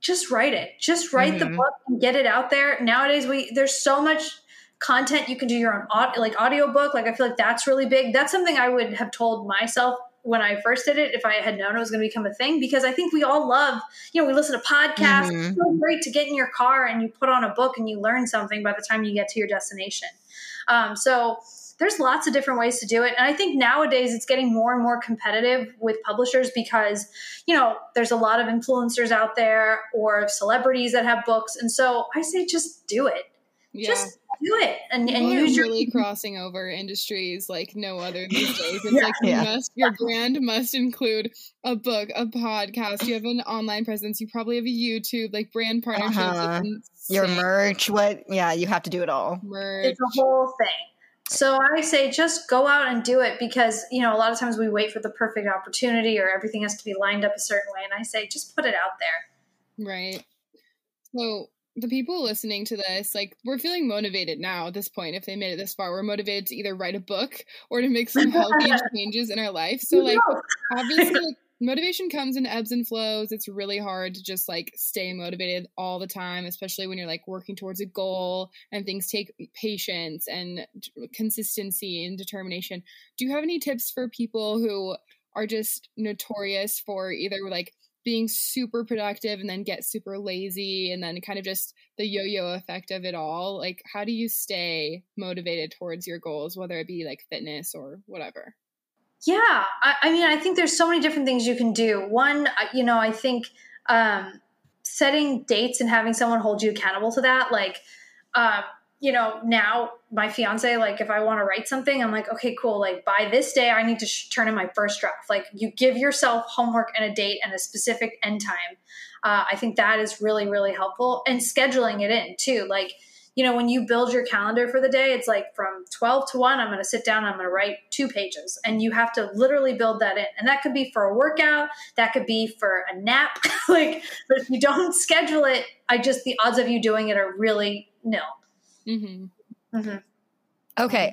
just write it. Just write the Mhm. book and get it out there. Nowadays we there's so much content you can do your own like audiobook. Like I feel like that's really big. That's something I would have told myself when I first did it if I had known it was going to become a thing because I think we all love, you know, we listen to podcasts. Mhm. It's so great to get in your car and you put on a book and you learn something by the time you get to your destination. Um, so there's lots of different ways to do it. And I think nowadays it's getting more and more competitive with publishers because, you know, there's a lot of influencers out there or celebrities that have books. And so I say just do it. Yeah. Just do it and, and People are use your really crossing over industries like no other these days. It's Yeah. like you Yeah. must your brand must include a book, a podcast. You have an online presence. You probably have a YouTube, like brand partnerships, Uh-huh. Your merch, what yeah, you have to do it all. merch. it's a whole thing. So I say just go out and do it because, you know, a lot of times we wait for the perfect opportunity or everything has to be lined up a certain way. And I say just put it out there. Right. So the people listening to this, like, we're feeling motivated now at this point. If they made it this far, we're motivated to either write a book or to make some healthy changes in our life. So, like, obviously, like, motivation comes in ebbs and flows. It's really hard to just like stay motivated all the time, especially when you're like working towards a goal and things take patience and consistency and determination. Do you have any tips for people who are just notorious for either like being super productive and then get super lazy and then kind of just the yo-yo effect of it all like how do you stay motivated towards your goals whether it be like fitness or whatever Yeah, I, I mean, I think there's so many different things you can do. One, you know, I think um, setting dates and having someone hold you accountable to that, like, um, you know, now my fiance, like, if I want to write something, I'm like, okay, cool. Like, by this day, I need to sh- turn in my first draft. Like, you give yourself homework and a date and a specific end time. Uh, I think that is really, really helpful. And scheduling it in too. Like, you know, when you build your calendar for the day, it's like from 12 to 1, I'm going to sit down, I'm going to write two pages. And you have to literally build that in. And that could be for a workout, that could be for a nap. like, but if you don't schedule it, I just, the odds of you doing it are really nil. Mm-hmm. Mm-hmm. Okay.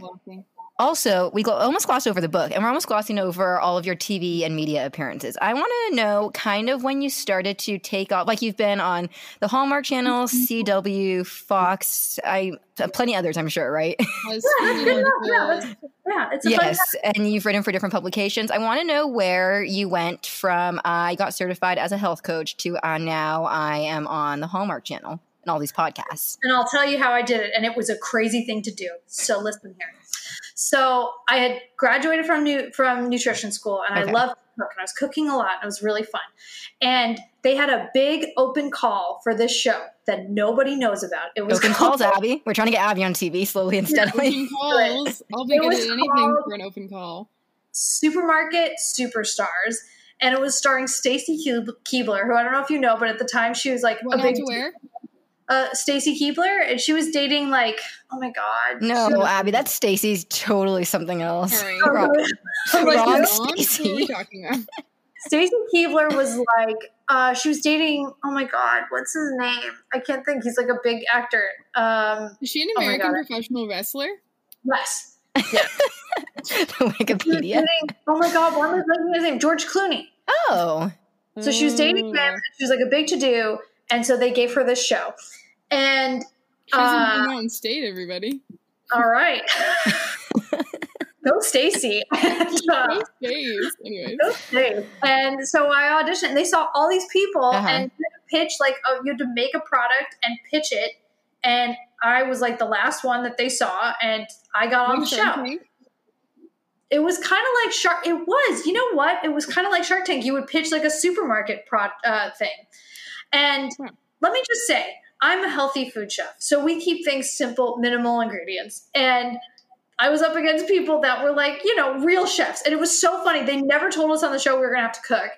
Also, we gl- almost glossed over the book, and we're almost glossing over all of your TV and media appearances. I want to know kind of when you started to take off, like you've been on the Hallmark Channel, CW, Fox, I uh, plenty others, I'm sure, right? Yeah, that's. Yeah, yeah, it's a fun yes, and you've written for different publications. I want to know where you went from. I got certified as a health coach to uh, now I am on the Hallmark Channel and all these podcasts. and I'll tell you how I did it. And it was a crazy thing to do. So listen here. So I had graduated from new from nutrition school, and Okay. I loved to cook, and I was cooking a lot, and it was really fun. And they had a big open call for this show that nobody knows about. It was Open called- calls, Abby. We're trying to get Abby on TV slowly and steadily. Calls. I'll be It good at anything for an open call. Supermarket Superstars. And it was starring Stacy Keeb- Keibler, who I don't know if you know, but at the time she was like What a big to wear? Uh, Stacy Keibler, and she was dating like, oh my god, No, Abby, that's Stacy's totally something else. All right. Oh, Wrong. really? Like, Wrong. no. Wrong? What are we Stacy. talking Keibler was like, uh, she was dating. Oh my God, what's his name? I can't think. He's like a big actor. Um, Is she an Oh American God. professional wrestler? yes. Yeah. Wikipedia. Dating- oh my God, why am I blanking his name? George Clooney. Oh, So she was dating him. Oh. And she was like a big to do, and so they gave her this show. And She's uh, in State, everybody. all right, go Stacy. And, uh, days. And so I auditioned. And they saw all these people Uh-huh. and you had to pitch like oh, you had to make a product and pitch it. And I was like the last one that they saw, and I got on the show. Tank? It was kind of like Shark. It was, you know what? It was kind of like Shark Tank. You would pitch like a supermarket pro uh, thing, and Huh. let me just say, I'm a healthy food chef, so we keep things simple, minimal ingredients, and. I was up against people that were like, you know, real chefs. And it was so funny. They never told us on the show we were going to have to cook.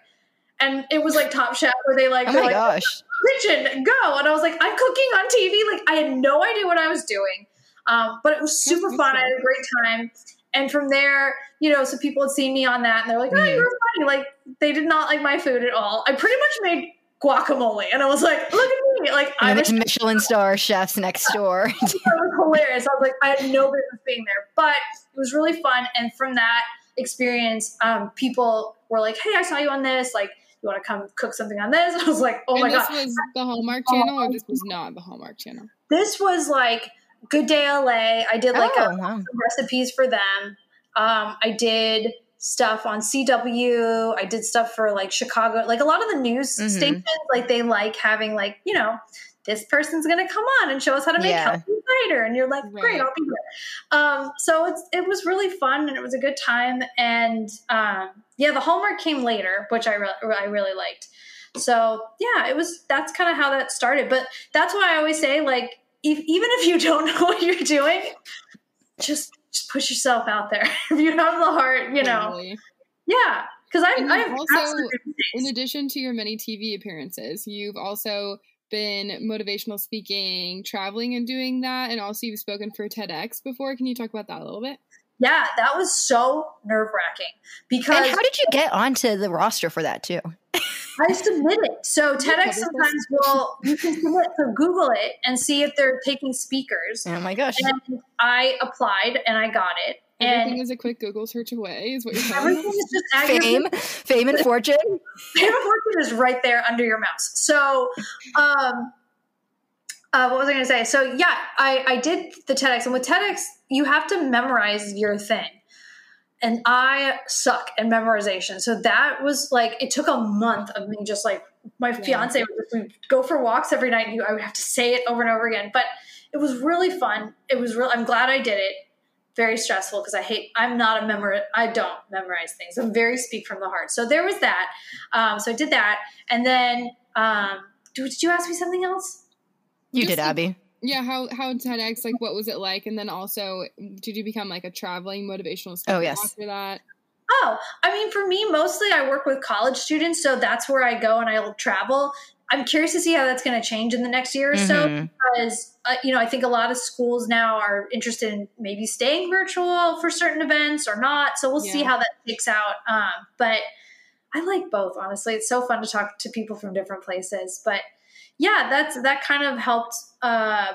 And it was like Top Chef where they like, oh my like, gosh. kitchen, go. And I was like, I'm cooking on TV. Like, I had no idea what I was doing. Um, but it was super fun. I had a great time. And from there, you know, so people had seen me on that and they're like, oh, Mhm. you were funny. Like, they did not like my food at all. I pretty much made guacamole. And I was like, look at me. Like, I then was, Michelin star chefs next door. it was hilarious. I was like, I had no business being there. But it was really fun. And from that experience, um, people were like, hey, I saw you on this. Like, you want to come cook something on this? And I was like, oh and my this God. was the Hallmark channel, or this was not the Hallmark channel? This was like Good Day LA. I did like oh, a, wow. some recipes for them. Um, I did stuff on CW. I did stuff for like Chicago, like a lot of the news Mhm. stations. Like they like having like you know this person's going to come on and show us how to make Yeah. healthy cider, and you're like, great, Right. I'll be there. Um, so it's it was really fun and it was a good time. And um, yeah, the Hallmark came later, which I re- I really liked. So yeah, it was that's kind of how that started. But that's why I always say like if, even if you don't know what you're doing, just just push yourself out there. if you have the heart, you know, Totally. yeah. Because I, I also- In addition to your many TV appearances, you've also been motivational speaking, traveling, and doing that, and also you've spoken for TEDx before. Can you talk about that a little bit? yeah, that was so nerve wracking because And how did you get onto the roster for that too? I submit it. So TEDx sometimes will you can submit. So Google it and see if they're taking speakers. Oh my gosh. And I applied and I got it. Everything And is a quick Google search away, is what you're telling everything is just at your Fame, fame and fortune. Fame and Fortune is right there under your mouse. So, um, uh, what was I going to say? So, yeah, I, I did the TEDx, and with TEDx, you have to memorize your thing. And I suck at memorization. So that was like, it took a month of me just like, my fiance would just go for walks every night. And I would have to say it over and over again. But it was really fun. It was real. I'm glad I did it. Very stressful because I hate, I'm not a memor, I don't memorize things. I'm very speak from the heart. So there was that. Um, so I did that. And then, um, did, did you ask me something else? You Just did, like- Abby. Yeah, how how TEDx like what was it like, and then also did you become like a traveling motivational speaker Oh, yes. after that? Oh, I mean, for me, mostly I work with college students, so that's where I go and I'll travel. I'm curious to see how that's going to change in the next year or so Mhm. because, uh, you know, I think a lot of schools now are interested in maybe staying virtual for certain events or not. So we'll see how that shakes out. Um, but I like both, honestly. It's so fun to talk to people from different places. But yeah, that's that kind of helped. Uh,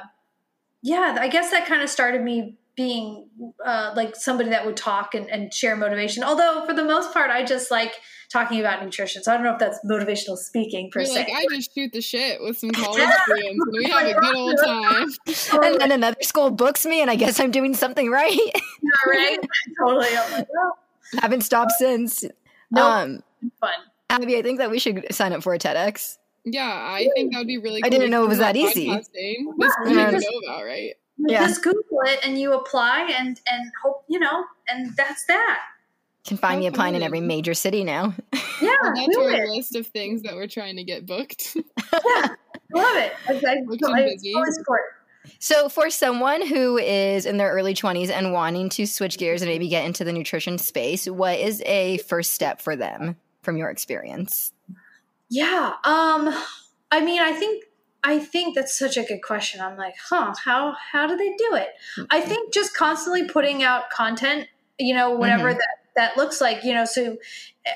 yeah, I guess that kind of started me being uh, like somebody that would talk and, and share motivation. Although for the most part, I just like talking about nutrition. So I don't know if that's motivational speaking per You're se. like, I just shoot the shit with some college students, and we have a good old time. And then another school books me, and I guess I'm doing something right. Yeah, right? totally. I'm like, well, Haven't stopped since. Nope. Um, fun. Abby, I think that we should sign up for a TEDx. Yeah, I think that would be really. Cool I didn't know it was that easy. This Yeah, we didn't know about, right? Yeah. Just Google it and you apply and and hope you know, and that's that. You can find me applying in every major city now. Yeah, Add that do to our it. list of things that we're trying to get booked. Yeah, love it. I, support. So, for someone who is in their early 20s and wanting to switch gears and maybe get into the nutrition space, what is a first step for them from your experience? Yeah. Um. I mean, I think I think that's such a good question. I'm like, huh? How how do they do it? I think just constantly putting out content. You know, whatever Mhm. that that looks like. You know, so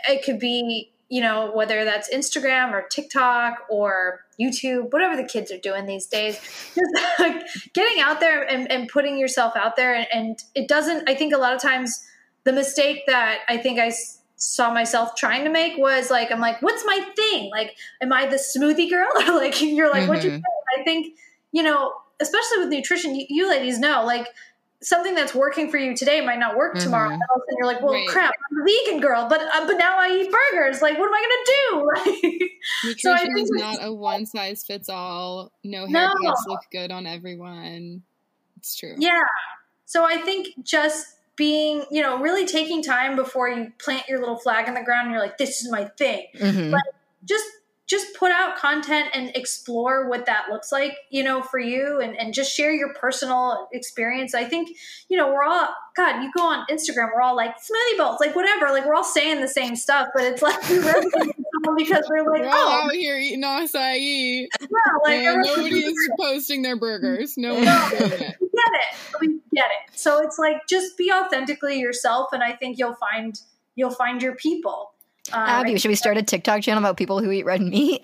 it could be you know whether that's Instagram or TikTok or YouTube, whatever the kids are doing these days. Just like getting out there and, and putting yourself out there, and, and it doesn't. I think a lot of times the mistake that I think I saw myself trying to make was like, I'm like, what's my thing? Like, am I the smoothie girl? or like, you're like, what you Mhm. think? I think, you know, especially with nutrition, you, you ladies know, like, something that's working for you today might not work tomorrow. Mhm. And all of a sudden you're like, well, Right. crap, I'm a vegan girl, but uh, but now I eat burgers. Like, what am I gonna do? So I Nutrition think is not a one size fits all. No No. haircuts look good on everyone. It's true. Yeah. So I think just being, you know, really taking time before you plant your little flag in the ground and you're like, this is my thing. Mhm. Just just put out content and explore what that looks like, you know, for you and, and just share your personal experience. I think, you know, we're all God, you go on Instagram, we're all like smoothie bowls, like whatever, like we're all saying the same stuff, but it's like we someone because we're like, We're all oh out here eating acai, yeah, like and nobody is posting their burgers. No one's doing it. we get it. We get it. So it's like just be authentically yourself, and I think you'll find you'll find your people. Um, Abby, should we start a TikTok channel about people who eat red meat?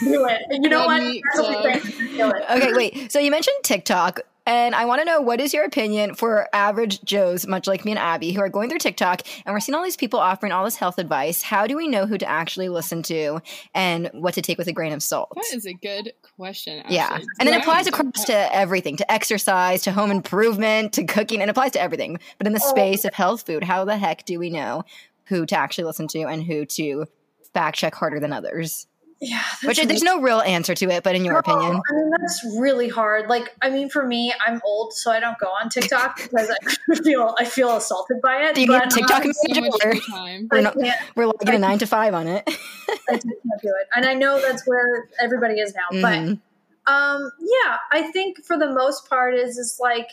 do it. And you know Red what? meat That's what we club. think. Do it. okay, wait. So you mentioned TikTok, and I want to know what is your opinion for average Joes, much like me and Abby, who are going through TikTok and we're seeing all these people offering all this health advice. How do we know who to actually listen to and what to take with a grain of salt? That is a good question. Yeah. actually. And it applies across to everything to exercise, to home improvement, to cooking. And it applies to everything. But in the Oh. space of health food, how the heck do we know who to actually listen to and who to fact check harder than others? Yeah. Which that's there's no real answer to it, but in your No, opinion. I mean, that's really hard. Like, I mean, for me, I'm old, so I don't go on TikTok because I feel I feel assaulted by it. Do you but, need TikTok um, So much time. We're I not- We're logging a nine to five on it. I just can't do it, and I know that's where everybody is now. But Mhm. um yeah i think for the most part is is like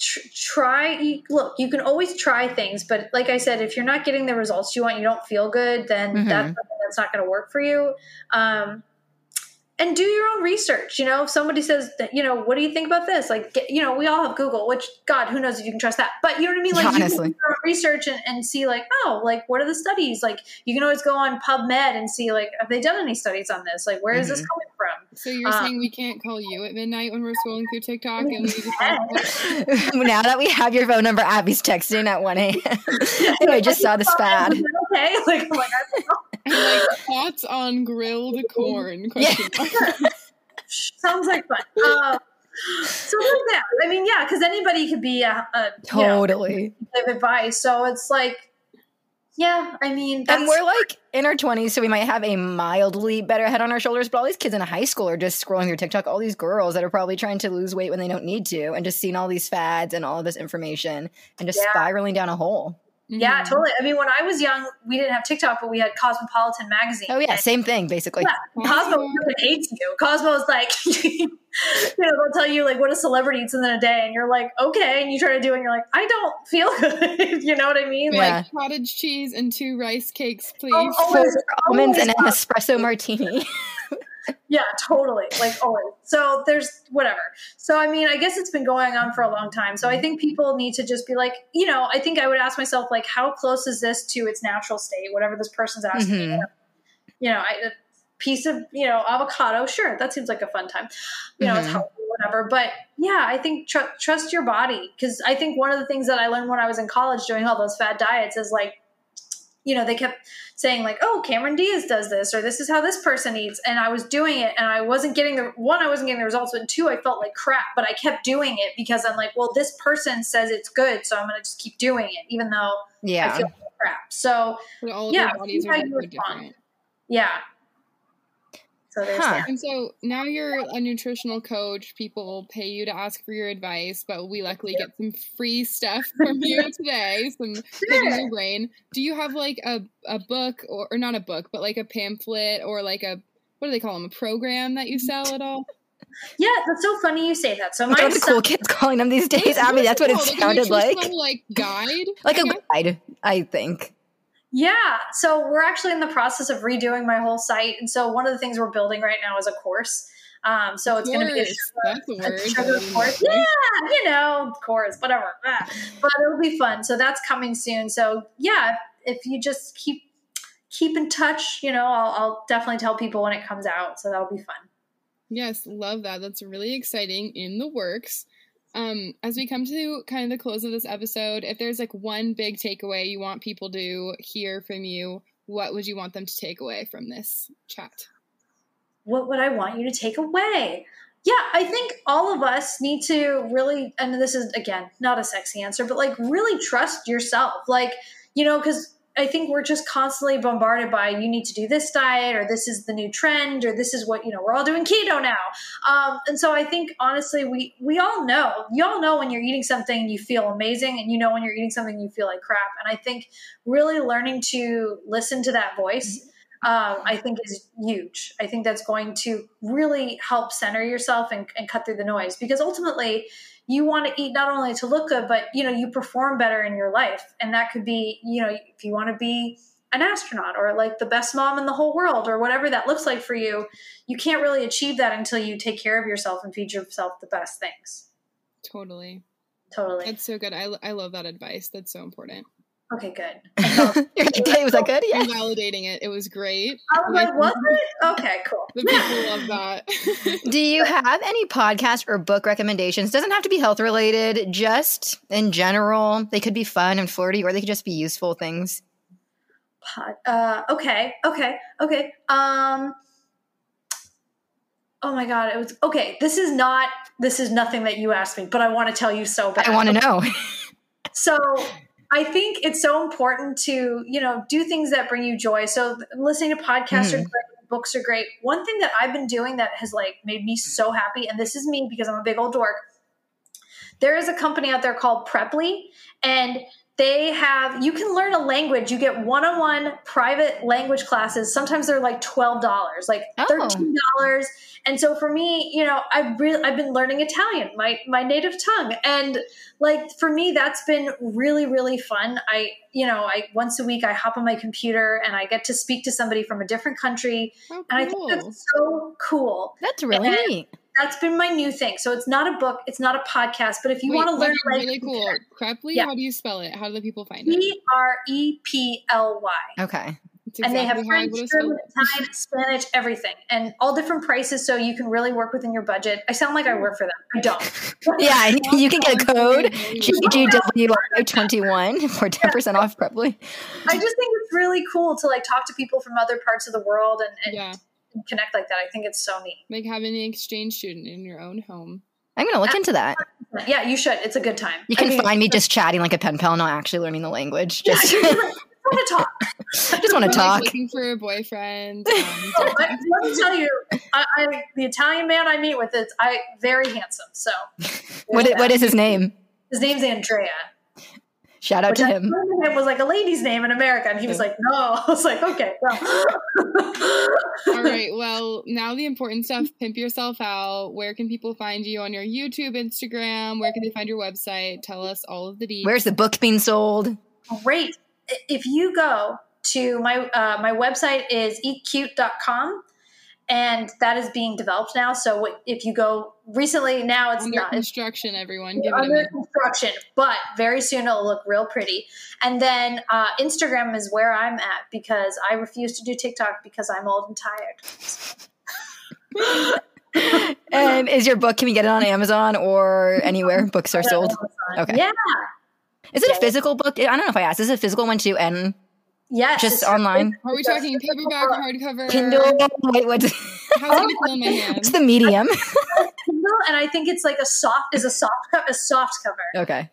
tr- try look you can always try things but like i said if you're not getting the results you want you don't feel good then Mhm. that's that's not going to work for you. Um and do your own research you know? If somebody says that you know what do you think about this? Like get, you know we all have google which god who knows if you can trust that but you know what i mean? Like you can do your own research and, and see like oh like what are the studies? Like you can always go on pubmed and see like have they done any studies on this? Like where is this Mhm. coming from So you're Uh, saying we can't call you at midnight when we're scrolling through TikTok and we need to talk about now that we have your phone number, Abby's texting at 1 a.m. anyway, I just saw this fad. Okay, like, I'm like I don't like thoughts on grilled corn? Question mark. sounds like fun. Uh, so like that. I mean, yeah, because anybody could be a, a you know, Totally. give advice. So it's like, yeah, I mean, that's, And we're like in our 20s, so we might have a mildly better head on our shoulders, but all these kids in high school are just scrolling through TikTok. All these girls that are probably trying to lose weight when they don't need to, and just seeing all these fads and all of this information and just Yeah. spiraling down a hole. Yeah, Mhm. totally. I mean, when I was young, we didn't have TikTok, but we had Cosmopolitan magazine. Oh yeah, And same thing basically. Yeah, Cosmo really hates you. Cosmo's like, you know, they'll tell you like what a celebrity eats in a day, and you're like, okay, and you try to do it, and you're like, I don't feel good. you know what I mean? Yeah. Like, Like cottage cheese and two rice cakes, please. oh, Four always, almonds and an espresso martini. Yeah, totally, like always. So there's whatever. So I mean, I guess it's been going on for a long time. So I think people need to just be like, you know, I think I would ask myself like, how close is this to its natural state? Whatever this person's asking. me. Mhm. You know, I, a piece of you know avocado, sure, that seems like a fun time. You know, it's Mhm. healthy, whatever. But yeah, I think tr- trust your body because I think one of the things that I learned when I was in college doing all those fad diets is like, you know, they kept saying like, "Oh, Cameron Diaz does this," or "This is how this person eats," and I was doing it, and I wasn't getting the one, I wasn't getting the results, but two, I felt like crap. But I kept doing it because I'm like, well, this person says it's good, so I'm going to just keep doing it, even though I Yeah. feel like crap. So But all of Yeah, our bodies see are how you so respond. different. yeah. So there's Huh. that. And so now you're a nutritional coach. People pay you to ask for your advice, but we luckily get some free stuff from you today, some picking your brain. Do you have like a, a book or, or not a book, but like a pamphlet or like a what do they call them? A program that you sell at all? Yeah, that's so funny you say that. So What my are the cool kids calling them these days? Abby, that's what it like sounded like. nutritional, like guide. Like I a guess? guide, I think. Yeah. So we're actually in the process of redoing my whole site. And so one of the things we're building right now is a course. Um, so it's going to be a sugar, a a sugar I didn't course. Yeah, you know, course, whatever. But it'll be fun. So that's coming soon. So yeah, if you just keep keep in touch, you know, I'll, I'll definitely tell people when it comes out. So that'll be fun. Yes, love that. That's really exciting in the works. Um, as we come to kind of the close of this episode, if there's like one big takeaway you want people to hear from you, what would you want them to take away from this chat? what would I want you to take away? Yeah, I think all of us need to really, and this is again not a sexy answer, but like really trust yourself. Like, you know, because I think we're just constantly bombarded by you need to do this diet, or this is the new trend, or this is what you know. We're all doing keto now, um, and so I think honestly, we we all know. You all know when you're eating something you feel amazing, and you know when you're eating something you feel like crap. And I think really learning to listen to that voice um, I think is huge. I think that's going to really help center yourself and, and cut through the noise because ultimately you want to eat not only to look good, but you know, you perform better in your life. And that could be, you know, if you want to be an astronaut or like the best mom in the whole world or whatever that looks like for you, you can't really achieve that until you take care of yourself and feed yourself the best things. Totally. Totally. That's so good. I, I love that advice. That's so important. Okay, good. "Okay, was that good? Yeah. I'm validating it. It was great. I was like, was it? Okay, cool. The people love that. Do you have any podcast or book recommendations? Doesn't have to be health related, just in general. They could be fun and flirty, or they could just be useful things. pod. Uh, okay, okay, okay. Um, oh my god, it was okay. This is not. This is nothing that you asked me, but I want to tell you so bad. I want to know. So I think it's so important to you know do things that bring you joy. So listening to podcasts are Mhm. great, books are great. One thing that I've been doing that has like made me so happy, and this is me because I'm a big old dork. There is a company out there called Preply, and they have you can learn a language. You get one-on-one private language classes. Sometimes they're like twelve dollars, like Oh. thirteen dollars. And so for me, you know, I really I've been learning Italian, my my native tongue, and like for me that's been really really fun i you know i once a week i hop on my computer and i get to speak to somebody from a different country How and i think that's so cool That's really And- neat. That's been my new thing so it's not a book it's not a podcast but if you Wait, want to learn that's like really cool. Creply, Yeah. how do you spell it? How do the people find it? p-r-e-p-l-y Okay. It's and they have exactly how I French, German. Italian, Spanish, everything, and all different prices, so you can really work within your budget. I sound like I work for them. I don't. Yeah, you can get a code GGWY21 for 10% off, probably. I just think it's really cool to like talk to people from other parts of the world and, and Yeah, connect like that. I think it's so neat. like having an exchange student in your own home. I'm going to look into that. Yeah, you should. It's a good time. You I can mean, find me just chatting like a pen pal, not actually learning the language. Just, I want to talk. I just want to Or, like, talk. looking for a boyfriend. Um, Oh, I, let me tell you, I, I, the Italian man I meet with is I very handsome. So what what is his name? his name's Andrea. Shout out Which to I him. told him was like a lady's name in America, and he was like, "No." I was like, "Okay." All right. Well, now the important stuff. Pimp yourself out. Where can people find you on your YouTube, Instagram? Where can they find your website? Tell us all of the details. Where's the book being sold? Great. If you go to my uh, my website is eatcute.com and that is being developed now. So if you go recently, now it's under not. It's construction? Everyone, give it a under minute. construction, but very soon it'll look real pretty. And then uh, Instagram is where I'm at because I refuse to do TikTok because I'm old and tired. And is your book? Can we get it on Amazon or anywhere books are sold? Okay. Yeah. Is it Yeah. a physical book? I don't know if I asked. Is it a physical one too? And Yes. just online? Are we talking paperback, hardcover, Kindle? Wait, what's, How's it gonna feel in my hand? what's the medium? Kindle, and I think it's like a soft is a soft co- a soft cover. okay.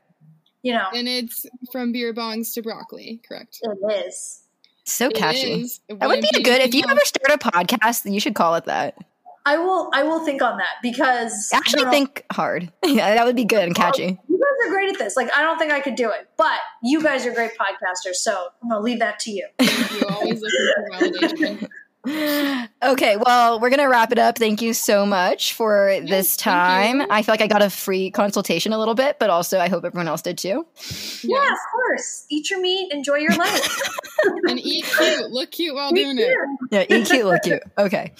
You know, And it's from beer bongs to broccoli, correct? it is. So It catchy. is. That would be wouldn't good. If you ever start a podcast, then you should call it that. I will. I will think on that because Actually, don't know, think hard. yeah, that would be good and catchy. You guys are great at this. Like I don't think I could do it, but you guys are great podcasters, so I'm gonna leave that to you. you always looking for validation. Okay, well, we're gonna wrap it up. Thank you so much for this time. I feel like I got a free consultation a little bit, but also I hope everyone else did too. Yeah, of course. Eat your meat, enjoy your life. And eat cute. Look cute while Me doing it. Yeah, eat cute, look cute. Okay.